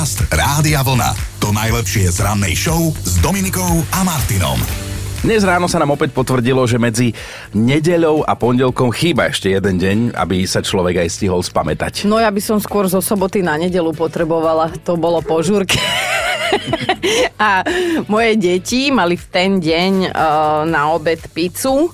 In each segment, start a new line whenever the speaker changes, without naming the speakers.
Podcast Rádia Vlna. To najlepšie z rannej show s Dominikou a Martinom.
Dnes ráno sa nám opäť potvrdilo, že medzi nedeľou a pondelkom chýba ešte jeden deň, aby sa človek aj stihol spamätať.
No ja by som skôr zo soboty na nedelu potrebovala, to bolo po žurke. a moje deti mali v ten deň uh, na obed pizzu.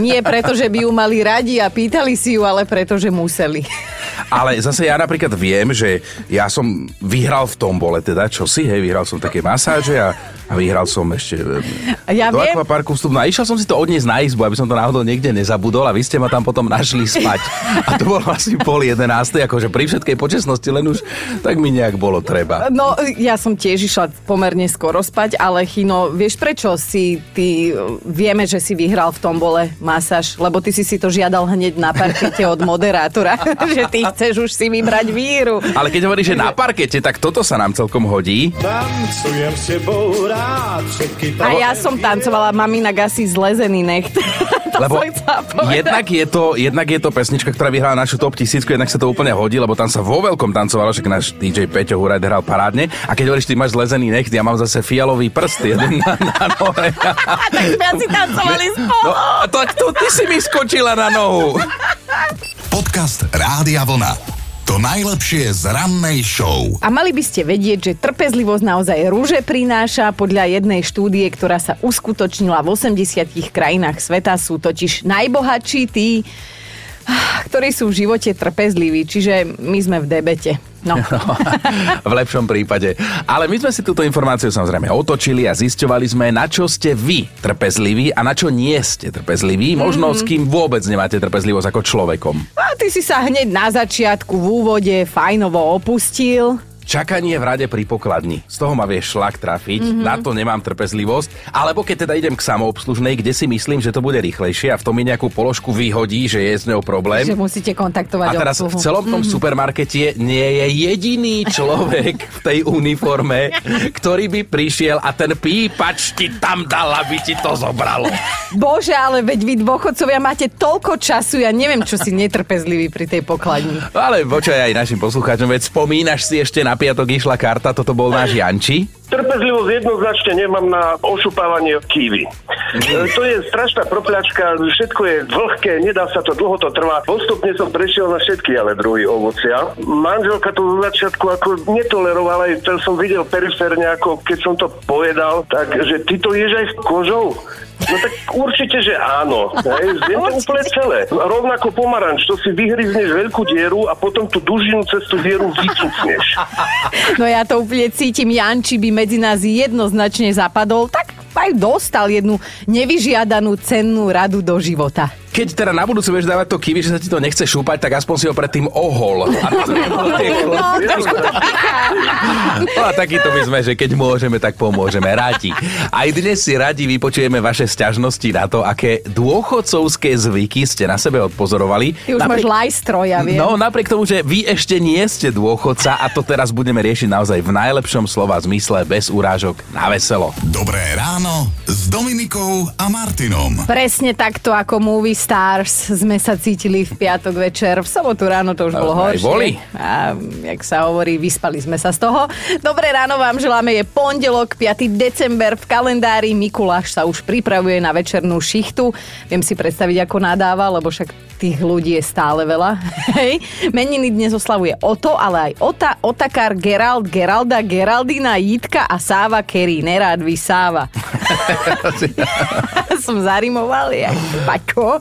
Nie preto, že by ju mali radi a pýtali si ju, ale preto, že museli.
Ale zase ja napríklad viem, že ja som vyhral v tombole, teda čo si, hej, vyhral som také masáže a, a vyhral som ešte
Ja
do
viem.
akvaparku vstup. No a išiel som si to odniesť na izbu, aby som to náhodou niekde nezabudol a vy ste ma tam potom našli spať. A to bolo asi pol jedenástej, akože pri všetkej počesnosti, len už tak mi nejak bolo treba.
No, ja som tiež išla pomerne skoro spať, ale Chino, vieš prečo si ty, vieme, že si vyhral v tombole masáž, lebo ty si si to žiadal hneď na parkete od moderátora, že ty chceš už si vybrať víru.
Ale keď hovoríš, že na parkete, tak toto sa nám celkom hodí.
Tancujem s tebou rád všetky
A ja som tancovala Mamina Gasi zlezený necht. to
Lebo jednak je, to, jednak je to pesnička, ktorá vyhrala našu top tisícku, jednak sa to úplne hodí, lebo tam sa vo veľkom tancovalo, však náš DJ Peťo Huraj hral parádne. A keď hovoríš, ty máš zlezený necht, ja mám zase fialový prst jeden na, na nohe.
tak sme asi tancovali spolu.
No, tak to ty si mi skočila na nohu.
Podcast Rádia Vlna. To najlepšie z rannej show.
A mali by ste vedieť, že trpezlivosť naozaj rúže prináša. Podľa jednej štúdie, ktorá sa uskutočnila v 80 krajinách sveta, sú totiž najbohatší tí, ah, ktorí sú v živote trpezliví. Čiže my sme v debete. No.
v lepšom prípade. Ale my sme si túto informáciu samozrejme otočili a zisťovali sme, na čo ste vy trpezliví a na čo nie ste trpezliví. Možno s kým vôbec nemáte trpezlivosť ako človekom.
A ty si sa hneď na začiatku v úvode fajnovo opustil.
Čakanie v rade pri pokladni. Z toho ma vieš šlak trafiť, mm-hmm. na to nemám trpezlivosť. Alebo keď teda idem k samoobslužnej, kde si myslím, že to bude rýchlejšie a v tom mi nejakú položku vyhodí, že je s ňou problém.
Že musíte kontaktovať
A teraz v
obsluhu.
celom tom supermarkete nie je jediný človek v tej uniforme, ktorý by prišiel a ten pípač ti tam dal, aby ti to zobralo.
Bože, ale veď vy dôchodcovia máte toľko času, ja neviem, čo si netrpezlivý pri tej pokladni.
Ale počkaj aj našim poslucháčom, veď spomínaš si ešte na piatok išla karta, toto bol náš Janči.
Trpezlivosť jednoznačne nemám na ošupávanie kívy. E, To je strašná propľačka, všetko je vlhké, nedá sa to, dlho to trvá. Postupne som prešiel na všetky ale druhy ovocia. Manželka to zo začiatku ako netolerovala, aj to som videl periférne, ako keď som to povedal, tak že ty to ješ aj s kožou? No tak určite, že áno. Hej, Viem to úplne celé. Rovnako pomaranč, to si vyhryzneš veľkú dieru a potom tú dužinu cez tú dieru vycucneš.
No ja to úplne cítim, Janči by medzi nás jednoznačne zapadol, tak aj dostal jednu nevyžiadanú cennú radu do života.
Keď teda na budúce budeš dávať to kiwi, že sa ti to nechce šúpať, tak aspoň si ho predtým ohol. A to nebolo tieklo. No a takýto my sme, že keď môžeme, tak pomôžeme. Radi. Aj dnes si radi vypočujeme vaše sťažnosti na to, aké dôchodcovské zvyky ste na sebe odpozorovali.
Ty už máš lajstro, ja viem.
No, napriek tomu, že vy ešte nie ste dôchodca a to teraz budeme riešiť naozaj v najlepšom slova zmysle, bez urážok, na veselo.
Dobré ráno s Dominikou a Martinom.
Presne takto ako Movie Stars sme sa cítili v piatok večer. V sobotu ráno to už bolo horšie.
boli.
A jak sa hovorí, vyspali sme sa z toho. Dobré ráno vám želáme, je pondelok, 5. december v kalendári. Mikuláš sa už pripravuje na večernú šichtu. Viem si predstaviť, ako nadáva, lebo však tých ľudí je stále veľa. Hej. Meniny dnes oslavuje Oto, ale aj Ota, Otakar, Gerald, Geralda, Geraldina, Jitka a Sáva Kerry. Nerád vy Sáva. Som zarimoval, jak Paťko.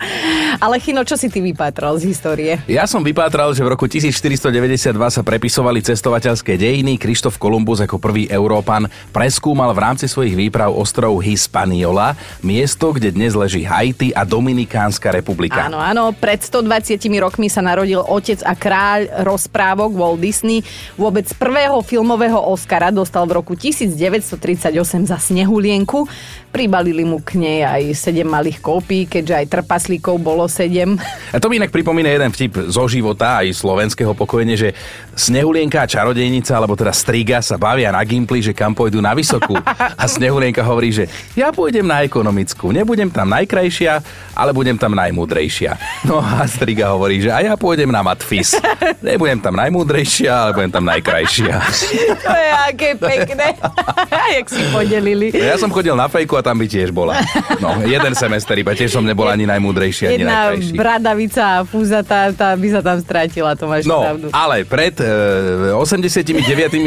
Ale Chino, čo si ty vypátral z histórie?
Ja som vypátral, že v roku 1492 sa prepisovali cestovateľské dejiny. Krištof Kolumbus ako prvý Európan preskúmal v rámci svojich výprav ostrov Hispaniola, miesto, kde dnes leží Haiti a Dominikánska republika.
Áno, áno, pred 120 rokmi sa narodil otec a kráľ rozprávok Walt Disney. Vôbec prvého filmového Oscara dostal v roku 1938 za Snehulienku. Pribalili mu k nej aj 7 malých kópí, keďže aj trpaslíkov bolo 7.
A to mi inak pripomína jeden vtip zo života aj slovenského pokojne, že Snehulienka a čarodejnica, alebo teda Striga sa bavia na Gimply, že kam pôjdu na vysokú. A Snehulienka hovorí, že ja pôjdem na ekonomickú, nebudem tam najkrajšia, ale budem tam najmúdrejšia. No a Striga hovorí, že a ja pôjdem na Matfis. Nebudem tam najmúdrejšia, ale budem tam najkrajšia.
To je aké pekné. Jak si podelili.
No Ja som chodil na fejku a tam by tiež bola. No, jeden semester iba, tiež som nebol ani najmúdrejší, ani
Jedna
najkrajší.
bradavica a fúza, tá, tá by sa tam strátila, to máš
No,
pravdu.
ale pred e, 89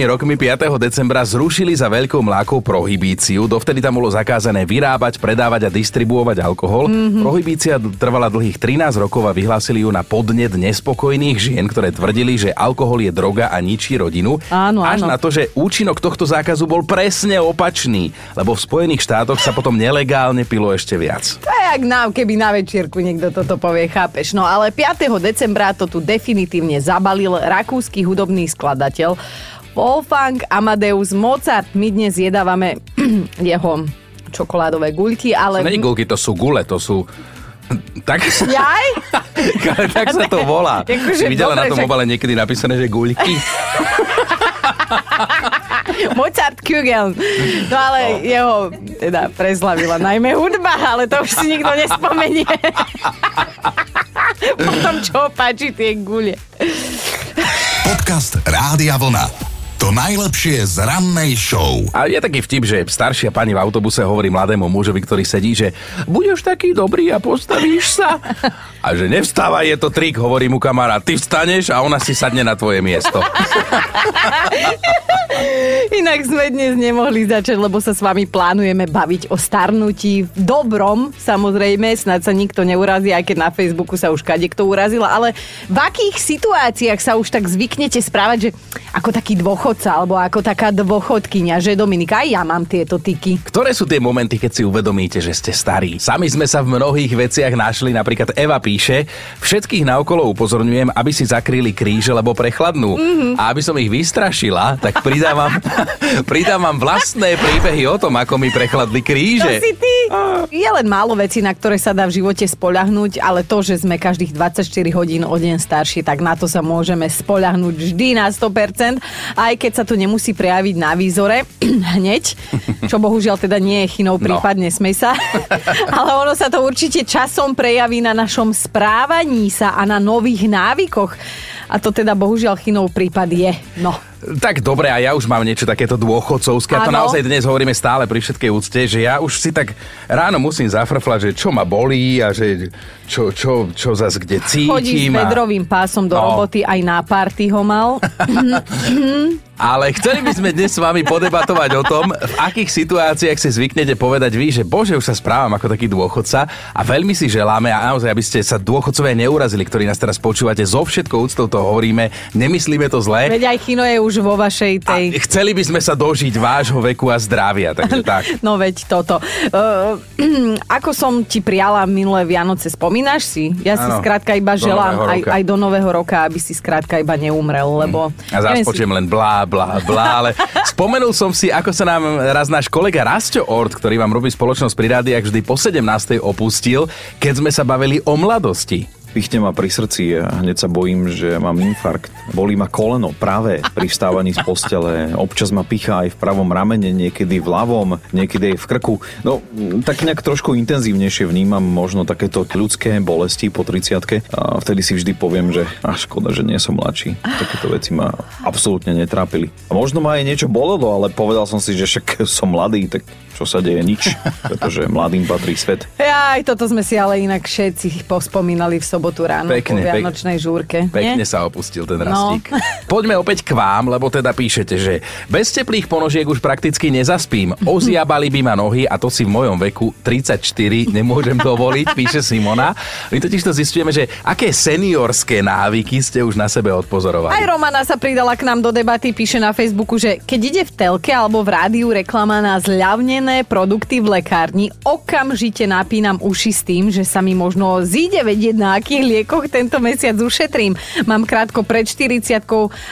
rokmi 5. decembra zrušili za veľkou mlákou prohibíciu. Dovtedy tam bolo zakázané vyrábať, predávať a distribuovať alkohol.
Mhm.
Mm-hmm. Prohibícia trvala dlhých 13 rokov a vyhlásili ju na podnet nespokojných žien, ktoré tvrdili, že alkohol je droga a ničí rodinu.
Áno,
Až
áno.
na to, že účinok tohto zákazu bol presne opačný, lebo v Spojených štátoch sa potom nelegálne pilo ešte viac.
To je jak nám, keby na večierku niekto toto povie, chápeš. No ale 5. decembra to tu definitívne zabalil rakúsky hudobný skladateľ Wolfgang Amadeus Mozart. My dnes jedávame jeho čokoládové guľky,
To
ale...
nie gulky, to sú gule, to sú... Tak,
Jaj?
tak sa to volá.
Akože
Si videla
dobre,
na tom
však-
obale niekedy napísané, že guľky?
Mozart Kugel. No ale jeho teda preslavila najmä hudba, ale to už si nikto nespomenie. Potom čo páči tie gule.
Podcast Rádia Vlna. To najlepšie z rannej show.
A je taký vtip, že staršia pani v autobuse hovorí mladému mužovi, ktorý sedí, že budeš taký dobrý a postavíš sa. A že nevstáva, je to trik, hovorí mu kamarát. Ty vstaneš a ona si sadne na tvoje miesto.
Inak sme dnes nemohli začať, lebo sa s vami plánujeme baviť o starnutí v dobrom, samozrejme, snad sa nikto neurazí, aj keď na Facebooku sa už kade kto urazila, ale v akých situáciách sa už tak zvyknete správať, že ako taký dôchodca, alebo ako taká dôchodkyňa, že Dominika, aj ja mám tieto tyky.
Ktoré sú tie momenty, keď si uvedomíte, že ste starí? Sami sme sa v mnohých veciach našli, napríklad Eva píše, všetkých naokolo upozorňujem, aby si zakryli kríže, lebo prechladnú. Mm-hmm. A aby som ich vystrašila, tak pridávam, pridávam vlastné príbehy o tom, ako mi prechladli
To
kríže.
si ty. Je len málo vecí, na ktoré sa dá v živote spoľahnúť, ale to, že sme každých 24 hodín o deň starší, tak na to sa môžeme spoľahnúť vždy na 100%, aj keď sa to nemusí prejaviť na výzore hneď, čo bohužiaľ teda nie je chynou,
No.
prípadne sme sa. ale ono sa to určite časom prejaví na našom správaní sa a na nových návykoch. A to teda bohužiaľ chynou prípad je. No.
Tak dobre, a ja už mám niečo takéto dôchodcovské. A to naozaj dnes hovoríme stále pri všetkej úcte, že ja už si tak ráno musím zafrflať, že čo ma bolí a že čo, čo, čo zas kde cítim.
Chodí s vedrovým pásom do
No.
roboty, aj na party ho mal.
Ale chceli by sme dnes s vami podebatovať o tom, v akých situáciách si zvyknete povedať vy, že bože, už sa správam ako taký dôchodca a veľmi si želáme a naozaj, aby ste sa dôchodcovia neurazili, ktorí nás teraz počúvate, zo všetkou úctou to hovoríme, nemyslíme to zle.
Veď aj Chino je už vo vašej
A
tej...
chceli by sme sa dožiť vášho veku a zdravia, takže tak.
No veď toto. Uh, ako som ti priala minulé Vianoce, spomínaš si? Ja si
Áno,
skrátka iba želám aj, aj do nového roka, aby si skrátka iba neumrel, lebo...
A
neviem
zás počujem len blá, blá, blá, ale spomenul som si, ako sa nám raz náš kolega Rasto Ort, ktorý vám robí spoločnosť pri rádiách, vždy po 17. opustil, keď sme sa bavili o mladosti.
Pichne ma pri srdci a hneď sa bojím, že mám infarkt. Bolí ma koleno práve pri vstávaní z postele. Občas ma pichá aj v pravom ramene, niekedy v ľavom, niekedy aj v krku. No, tak nejak trošku intenzívnejšie vnímam možno takéto ľudské bolesti po 30 a vtedy si vždy poviem, že a škoda, že nie som mladší. Takéto veci ma absolútne netrápili. A možno ma aj niečo bolelo, ale povedal som si, že však som mladý, tak čo sa deje nič, pretože mladým patrí svet.
Ja, aj toto sme si ale inak všetci pospomínali v sobotu ráno
Pekne,
po
pek-
Vianočnej žúrke.
Pekne
nie?
sa opustil ten
No.
rastík. Poďme opäť k vám, lebo teda píšete, že bez teplých ponožiek už prakticky nezaspím. Oziabali by ma nohy a to si v mojom veku 34 nemôžem dovoliť, píše Simona. My totiž to zistujeme, že aké seniorské návyky ste už na sebe odpozorovali.
Aj Romana sa pridala k nám do debaty, píše na Facebooku, že keď ide v telke alebo v rádiu reklama na zľavnené produkty v lekárni, okamžite napínam uši s tým, že sa mi možno zíde vedieť, na akých liekoch tento mesiac ušetrím. Mám krátko pred 40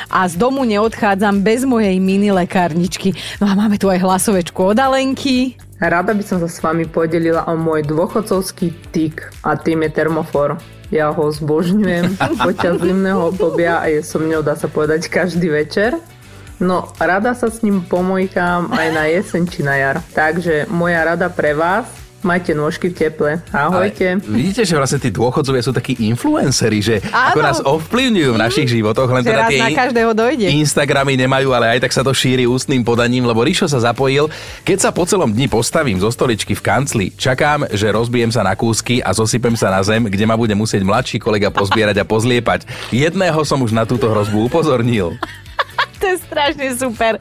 a z domu neodchádzam bez mojej mini lekárničky. No a máme tu aj hlasovečku od Alenky.
Rada by som sa s vami podelila o môj dôchodcovský tyk a tým je termofor. Ja ho zbožňujem počas zimného obdobia a je so mňou, dá sa povedať, každý večer. No, rada sa s ním pomojkám aj na jeseň či na jar. Takže moja rada pre vás, Majte nôžky v teple. Ahojte.
Ale vidíte, že vlastne tí dôchodcovia sú takí influenceri, že
Áno.
ako nás ovplyvňujú v našich životoch, len
Že
teda
raz
tie
na každého dojde.
Instagramy nemajú, ale aj tak sa to šíri ústnym podaním, lebo Ríšo sa zapojil. Keď sa po celom dni postavím zo stoličky v kancli, čakám, že rozbijem sa na kúsky a zosypem sa na zem, kde ma bude musieť mladší kolega pozbierať a pozliepať. Jedného som už na túto hrozbu upozornil.
To je strašne super.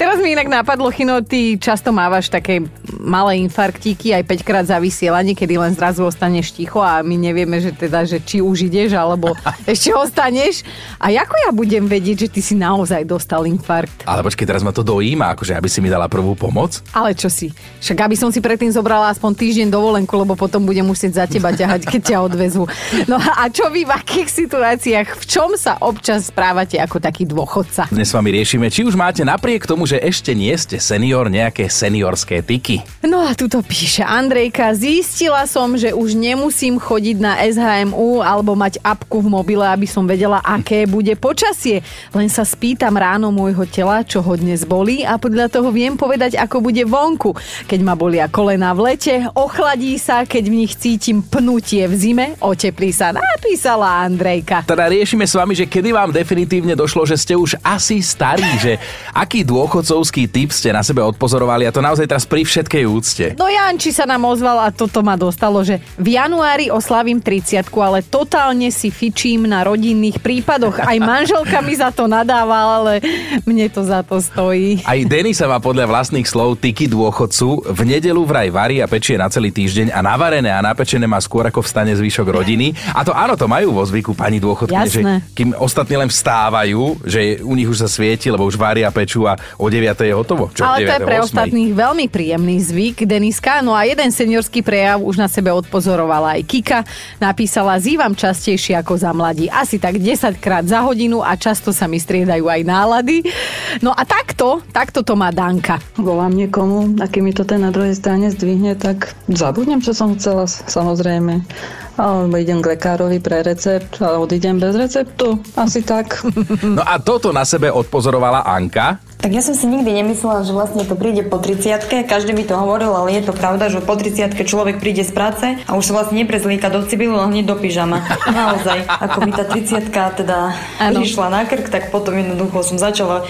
Teraz mi inak napadlo, Chino, ty často mávaš také malé infarktíky aj 5 krát za vysielanie, kedy len zrazu ostaneš ticho a my nevieme, že teda, že či už ideš, alebo ešte ostaneš. A ako ja budem vedieť, že ty si naozaj dostal infarkt?
Ale počkej, teraz ma to dojíma, akože aby si mi dala prvú pomoc.
Ale čo si? Však aby som si predtým zobrala aspoň týždeň dovolenku, lebo potom budem musieť za teba ťahať, keď ťa odvezú. No a čo vy v akých situáciách, v čom sa občas správate ako taký dôchodca?
Dnes s vami riešime, či už máte napriek tomu, že ešte nie ste senior, nejaké seniorské tyky.
No a tuto píše Andrejka, zistila som, že už nemusím chodiť na SHMU alebo mať apku v mobile, aby som vedela, aké bude počasie. Len sa spýtam ráno môjho tela, čo ho dnes bolí a podľa toho viem povedať, ako bude vonku. Keď ma bolia kolena v lete, ochladí sa, keď v nich cítim pnutie v zime, oteplí sa, napísala Andrejka.
Teda riešime s vami, že kedy vám definitívne došlo, že ste už asi starí, že aký dôchodcovský typ ste na sebe odpozorovali a to naozaj teraz pri všetkej úcte.
No Janči sa nám ozval a toto ma dostalo, že v januári oslavím 30 ale totálne si fičím na rodinných prípadoch. Aj manželka mi za to nadáva, ale mne to za to stojí.
Aj Denisa má podľa vlastných slov tyky dôchodcu. V nedelu vraj varí a pečie na celý týždeň a navarené a napečené má skôr ako vstane zvyšok rodiny. A to áno, to majú vo zvyku pani dôchodky, že kým ostatní len vstávajú, že u nich už sa svieti, lebo už varia, pečú a o 9 je hotovo. Čo,
Ale to je
9:00,
pre
8:00?
ostatných veľmi príjemný zvyk, Deniska. No a jeden seniorský prejav už na sebe odpozorovala aj Kika. Napísala, zývam častejšie ako za mladí. Asi tak 10 krát za hodinu a často sa mi striedajú aj nálady. No a takto, takto to má Danka.
volám niekomu a keď mi to ten na druhej strane zdvihne, tak zabudnem, čo som chcela, samozrejme. Alebo idem k lekárovi pre recept a odídem bez receptu. Asi tak.
No a toto na sebe odpozorovala Anka.
Tak ja som si nikdy nemyslela, že vlastne to príde po 30 Každý mi to hovoril, ale je to pravda, že po 30 človek príde z práce a už sa vlastne neprezlíka do civilu, ale hneď do pyžama. Naozaj, ako mi tá 30 teda
Áno.
prišla na krk, tak potom jednoducho som začala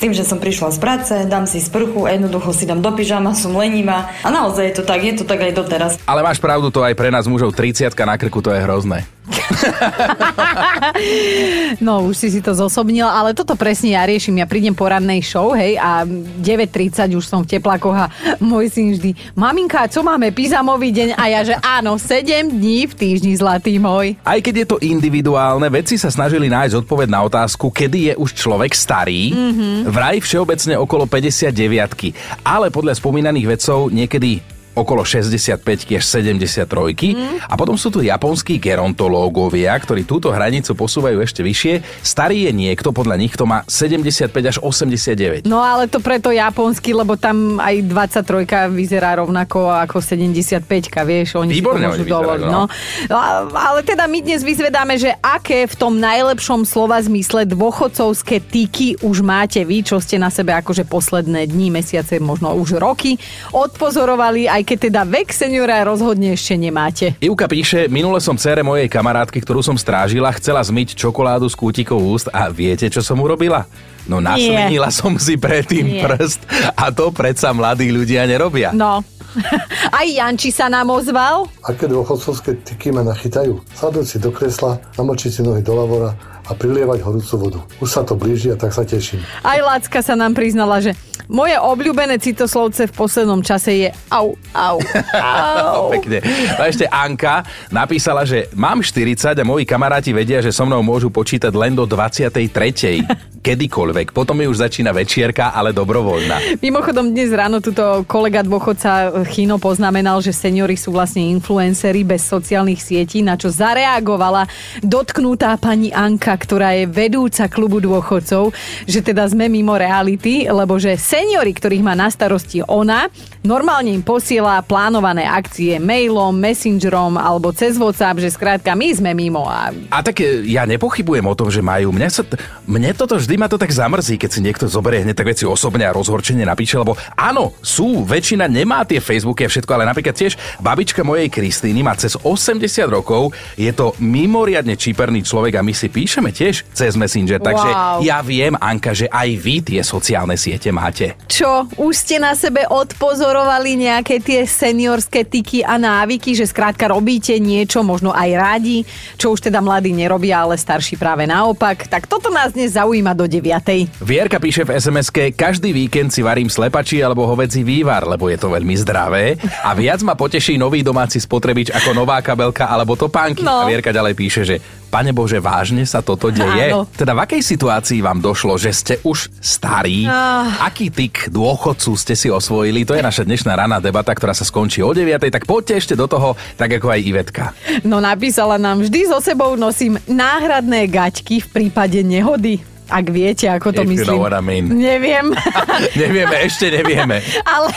tým, že som prišla z práce, dám si sprchu jednoducho si dám do pyžama, som lenivá. A naozaj je to tak, je to tak aj doteraz.
Ale máš pravdu, to aj pre nás mužov 30 na krku, to je hrozné.
No, už si si to zosobnila, ale toto presne ja riešim. Ja prídem po rannej show, hej, a 9.30 už som v teplákoch a môj syn vždy, maminka, co máme, pyzamový deň? A ja, že áno, 7 dní v týždni, zlatý môj.
Aj keď je to individuálne, vedci sa snažili nájsť odpoveď na otázku, kedy je už človek starý. Mm-hmm. Vraj všeobecne okolo 59 ale podľa spomínaných vedcov niekedy okolo 65 až 73 mm. a potom sú tu japonskí gerontológovia, ktorí túto hranicu posúvajú ešte vyššie. Starý je niekto, podľa nich to má 75 až 89.
No ale to preto japonsky, lebo tam aj 23 vyzerá rovnako ako 75 vieš, oni
Výborne
si to môžu dovoliť.
no.
No. Ale teda my dnes vyzvedáme, že aké v tom najlepšom slova zmysle dôchodcovské tyky už máte vy, čo ste na sebe akože posledné dni, mesiace, možno už roky odpozorovali, aj keď teda vek seniora rozhodne ešte nemáte.
Ivka píše, minule som cére mojej kamarátky, ktorú som strážila, chcela zmyť čokoládu z kútikov úst a viete, čo som urobila? No nasmenila som si predtým
Nie.
prst a to predsa mladí ľudia nerobia.
No. Aj Janči sa nám ozval.
Aké dôchodcovské tyky ma nachytajú? Sadnúť si do kresla, namočiť si nohy do lavora a prilievať horúcu vodu. Už sa to blíži a tak sa teším.
Aj Lacka sa nám priznala, že moje obľúbené citoslovce v poslednom čase je au, au, au.
Pekne. A ešte Anka napísala, že mám 40 a moji kamaráti vedia, že so mnou môžu počítať len do 23. Kedykoľvek. Potom mi už začína večierka, ale dobrovoľná.
Mimochodom dnes ráno tuto kolega dôchodca Chino poznamenal, že seniory sú vlastne influencery bez sociálnych sietí, na čo zareagovala dotknutá pani Anka, ktorá je vedúca klubu dôchodcov, že teda sme mimo reality, lebo že Seniori, ktorých má na starosti ona, normálne im posiela plánované akcie mailom, messengerom alebo cez WhatsApp, že skrátka my sme mimo. A...
A tak e, ja nepochybujem o tom, že majú. Mne, sa, mne toto vždy ma to tak zamrzí, keď si niekto zoberie hneď tak veci osobne a rozhorčenie napíše, lebo áno, sú, väčšina nemá tie Facebooky a všetko, ale napríklad tiež babička mojej Kristýny má cez 80 rokov, je to mimoriadne číperný človek a my si píšeme tiež cez Messenger, takže
Wow.
ja viem, Anka, že aj vy tie sociálne siete máte.
Čo, už ste na sebe odpozorovali nejaké tie seniorské tyky a návyky, že skrátka robíte niečo, možno aj radi, čo už teda mladí nerobia, ale starší práve naopak. Tak toto nás dnes zaujíma do 9.
Vierka píše v sms každý víkend si varím slepači alebo hovedzí vývar, lebo je to veľmi zdravé a viac ma poteší nový domáci spotrebič ako nová kabelka alebo topánky.
No.
A Vierka ďalej píše, že Pane Bože, vážne sa toto deje?
Áno.
Teda v akej situácii vám došlo, že ste už starí?
Ah.
Aký tyk dôchodcu ste si osvojili? To je naša dnešná raná debata, ktorá sa skončí o 9. Tak poďte ešte do toho, tak ako aj Ivetka.
No napísala nám, vždy so sebou nosím náhradné gaťky v prípade nehody. Ak viete, ako to
If you
myslím.
know what I mean.
Neviem.
nevieme, ešte nevieme.
Ale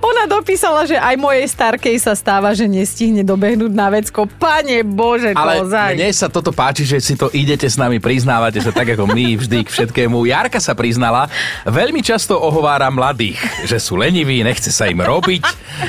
ona dopísala, že aj mojej starkej sa stáva, že nestihne dobehnúť na vecko. Pane Bože,
Ale
kozaj.
mne sa toto páči, že si to idete s nami, priznávate sa tak ako my vždy k všetkému. Jarka sa priznala, veľmi často ohovára mladých, že sú leniví, nechce sa im robiť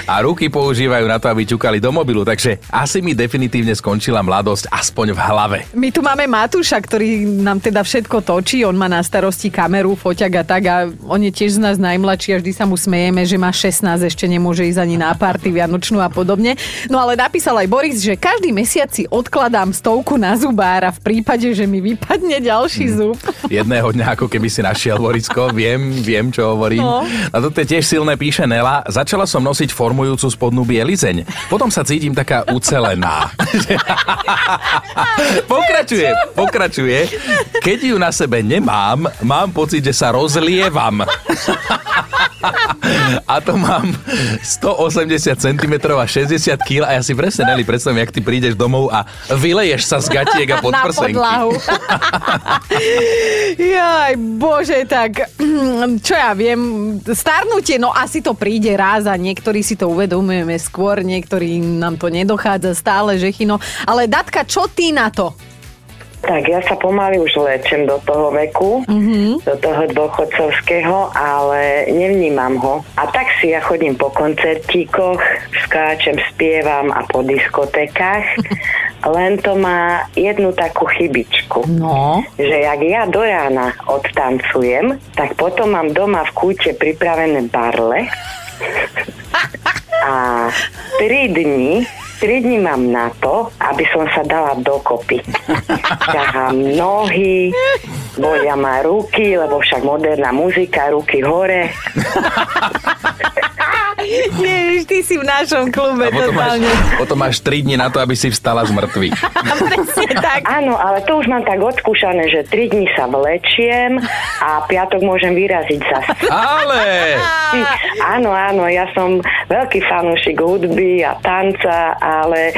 a ruky používajú na to, aby ťukali do mobilu, takže asi mi definitívne skončila mladosť aspoň v hlave.
My tu máme Matúša, ktorý nám teda všetko točí, on má na starosti kameru, foťak a tak a on je tiež z nás najmladší a vždy sa mu smejeme, že má 16, ešte nemôže ísť ani na party vianočnú a podobne. No ale napísal aj Boris, že každý mesiac si odkladám stovku na zubára v prípade, že mi vypadne ďalší zub.
Jedného dňa, ako keby si našiel Borisko, viem, viem, čo hovorím.
No.
A toto je tiež silné, píše Nela. Začala som nosiť formujúcu spodnú bielizeň. Potom sa cítim taká ucelená. pokračuje, pokračuje. Keď ju na sebe nemám, mám pocit, že sa rozlievam. A to mám 180 cm a 60 kg a ja si presne, Nelly, predstavím, jak ty prídeš domov a vyleješ sa z gatiek a
na
podprsenky.
podlahu. Jaj, bože, tak čo ja viem, starnutie, no asi to príde raz a niektorí si to uvedomujeme skôr, niektorí nám to nedochádza stále, že chino. Ale Datka, čo ty na to?
Tak ja sa pomaly už lečem do toho veku, mm-hmm. do toho dôchodcovského, ale nevnímam ho. A tak si ja chodím po koncertíkoch, skáčem, spievam a po diskotekách, len to má jednu takú chybičku.
No.
Že jak ja do rána odtancujem, tak potom mám doma v kúte pripravené barle a tri dni Tri dni mám na to, aby som sa dala dokopy. Ťahám nohy, bolia ma ruky, lebo však moderná muzika, ruky hore.
Ježiš, ty si v našom klube
A potom máš,
totálne.
potom máš 3 dní na to, aby si vstala z mŕtvych.
Presne tak.
Áno, ale to už mám tak odskúšané, že tri dni sa vlečiem a piatok môžem vyraziť zase.
Ale!
Áno, áno, ja som veľký fanúšik hudby a tanca, ale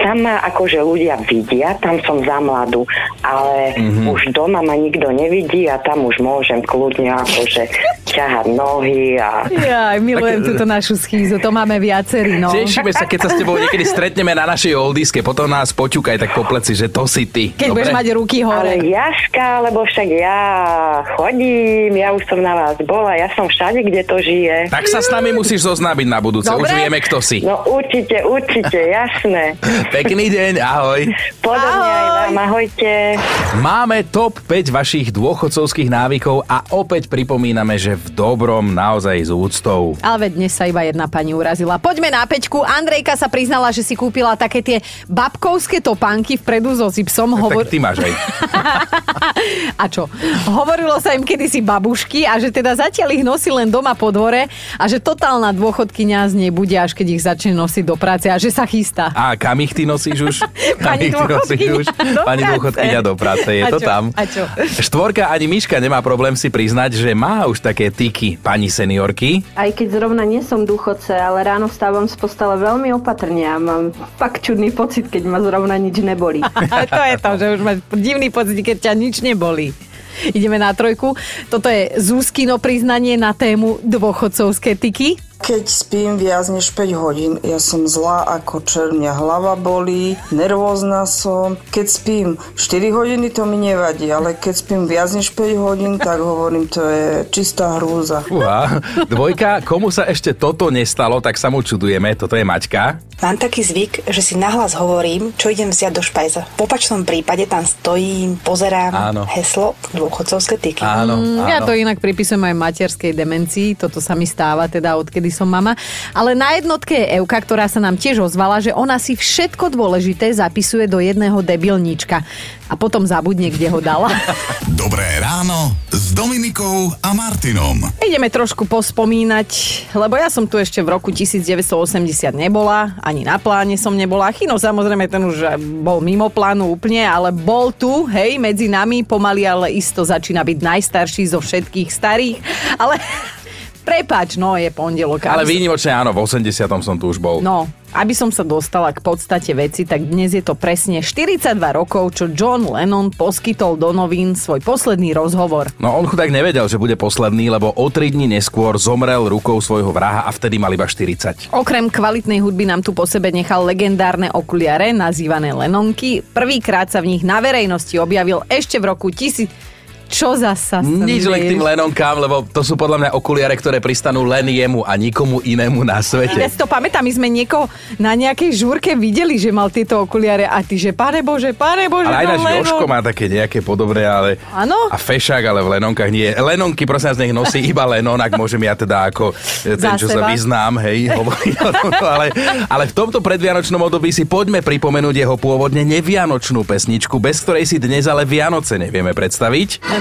tam ma akože ľudia vidia, tam som za mladú, ale mm-hmm. už doma ma nikto nevidí a tam už môžem kľudne akože ťahať nohy a...
Jaj, milujem túto našu schýzu, to máme viacerí, no.
Tešíme sa, keď sa s tebou niekedy stretneme na našej oldiske, potom nás poťukaj tak po pleci, že to si ty.
Keď budeš mať ruky
Ale
hore.
Jaška, lebo však ja chodím, ja už som na vás bola, ja som všade, kde to žije.
Tak sa s nami musíš zoznámiť na budúce, už
Dobre.
vieme, kto si.
No určite, určite, jasné.
Pekný deň, ahoj.
Podobne aj vám, ahojte.
Máme top 5 vašich dôchodcovských návykov a opäť pripomíname, že v dobrom naozaj s úctou.
Ale dnes sa iba jedna pani urazila. Poďme na peťku. Andrejka sa priznala, že si kúpila také tie babkovské topánky vpredu so zipsom.
Tak ty máš aj.
A čo? Hovorilo sa im kedysi babušky a že teda zatiaľ ich nosí len doma po dvore a že totálna dôchodkynia z nej bude, až keď ich začne nosiť do práce a že sa chystá.
A kam ich ty nosíš už? Kam
Pani
ich ty nosíš už?
do
Pani
práce.
dôchodkyňa do práce, je
A
to
čo?
tam.
A čo?
Štvorka ani Miška nemá problém si priznať, že má už také tyky pani seniorky.
Aj keď zrovna nie som dôchodce, ale ráno vstávam z postele veľmi opatrne a mám fakt čudný pocit, keď ma zrovna nič nebolí.
To je to, že už máš divný pocit, keď ťa nič nebolí. Ideme na trojku. Toto je Zúskino priznanie na tému dôchodcovské tyky.
Keď spím viac než 5 hodín, ja som zlá ako čer, mňa hlava bolí, nervózna som. Keď spím 4 hodiny, to mi nevadí, ale keď spím viac než 5 hodín, tak hovorím, to je čistá hrúza.
Uha, dvojka, komu sa ešte toto nestalo, tak sa mu čudujeme. Toto je Maťka.
Mám taký zvyk, že si nahlas hovorím, čo idem vziať do špajza. V opačnom prípade tam stojím, pozerám
Áno.
heslo dôchodcovské tyky.
Áno,
Mm, Ja to inak pripisujem aj materskej demencii, toto sa mi stáva teda odkedy som mama. Ale na jednotke je Euka, ktorá sa nám tiež ozvala, že ona si všetko dôležité zapisuje do jedného debilníčka a potom zabudne, kde ho dala.
Dobré ráno s Dominikou a Martinom.
Ideme trošku pospomínať, lebo ja som tu ešte v roku 1980 nebola, ani na pláne som nebola. Chino samozrejme ten už bol mimo plánu úplne, ale bol tu, hej, medzi nami, pomaly ale isto začína byť najstarší zo všetkých starých, ale Prepač, no je pondelok.
Ale výnimočne áno, v 80 som tu už bol.
No, aby som sa dostala k podstate veci, tak dnes je to presne 42 rokov, čo John Lennon poskytol do novín svoj posledný rozhovor.
No on chudák nevedel, že bude posledný, lebo o 3 dní neskôr zomrel rukou svojho vraha a vtedy mal iba 40.
Okrem kvalitnej hudby nám tu po sebe nechal legendárne okuliare, nazývané Lenonky. Prvýkrát sa v nich na verejnosti objavil ešte v roku 1000... Čo zasa?
Nič len k tým? Lenonkám, lebo to sú podľa mňa okuliare, ktoré pristanú len jemu a nikomu inému na
Ja
svete.
si to pamätám, my sme niekoho na nejakej žúrke videli, že mal tieto okuliare a ty, že pane Bože, pane Bože,
Ale aj
no
náš. Joško má také nejaké podobné, ale...
Áno?
A fešák, ale v Lenonkách nie. Lenonky, prosím vás, nech nosí iba Lenon, ak môžem ja teda ako ten,
Za
čo sa vyznám, hej, ale, ale v tomto predvianočnom období si poďme pripomenúť jeho pôvodne nevianočnú pesničku, bez ktorej si dnes ale Vianoce nevieme predstaviť.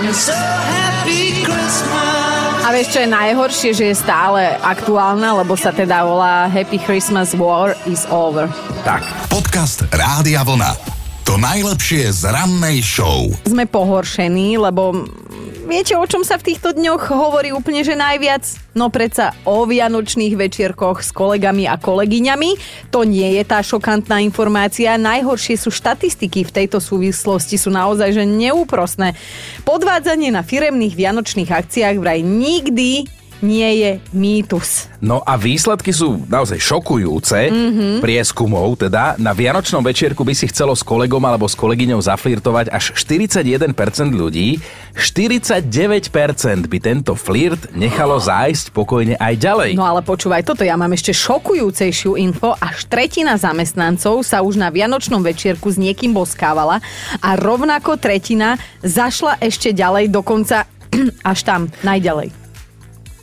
A vieš, čo je najhoršie, že je stále aktuálna, lebo sa teda volá Happy Christmas War is over.
Tak.
Podcast Rádia Vlna. To najlepšie z rannej show.
Sme pohoršení, lebo viete, o čom sa v týchto dňoch hovorí úplne, že najviac? No predsa o vianočných večierkoch s kolegami a kolegyňami. To nie je tá šokantná informácia. Najhoršie sú štatistiky v tejto súvislosti, sú naozaj že neúprosné. Podvádzanie na firemných vianočných akciách vraj nikdy nie je mýtus.
No a výsledky sú naozaj šokujúce.
Mhm.
Prieskumov teda. Na Vianočnom večierku by si chcelo s kolegom alebo s kolegyňou zaflirtovať až 41% ľudí. 49% by tento flirt nechalo zájsť pokojne aj ďalej.
No ale počúvaj, toto ja mám ešte šokujúcejšiu info. Až tretina zamestnancov sa už na Vianočnom večierku s niekým boskávala a rovnako tretina zašla ešte ďalej, dokonca až tam, najďalej.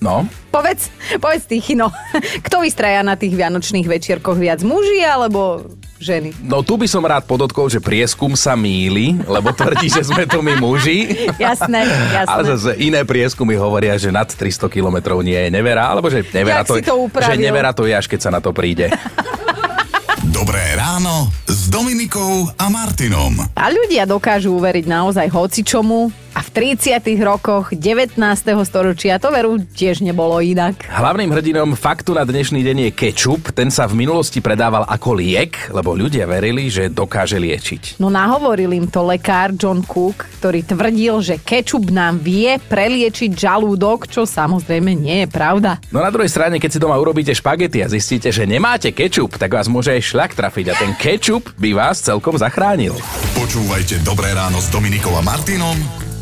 No,
Povedz, povedz ty, Chino, kto vystraja na tých vianočných večierkoch viac, muži alebo ženy?
no tu by som rád podotkol, že prieskum sa míli, lebo tvrdí, že sme to my muži.
Jasné, jasné.
Ale zase iné prieskumy hovoria, že nad 300 kilometrov nie je nevera, alebo že nevera
Jak to upravil?
že nevera to je, až keď sa na to príde.
Dobré ráno s Dominikou a Martinom.
A ľudia dokážu uveriť naozaj hocičomu 30 rokoch 19. storočia to veru tiež nebolo inak.
Hlavným hrdinom faktu na dnešný deň je kečup. Ten sa v minulosti predával ako liek, lebo ľudia verili, že dokáže liečiť.
No nahovoril im to lekár John Cook, ktorý tvrdil, že kečup nám vie preliečiť žalúdok, čo samozrejme nie je pravda.
No na druhej strane, keď si doma urobíte špagety a zistíte, že nemáte kečup, tak vás môže aj šľak trafiť a ten kečup by vás celkom zachránil.
Počúvajte Dobré ráno s Dominikou a Martinom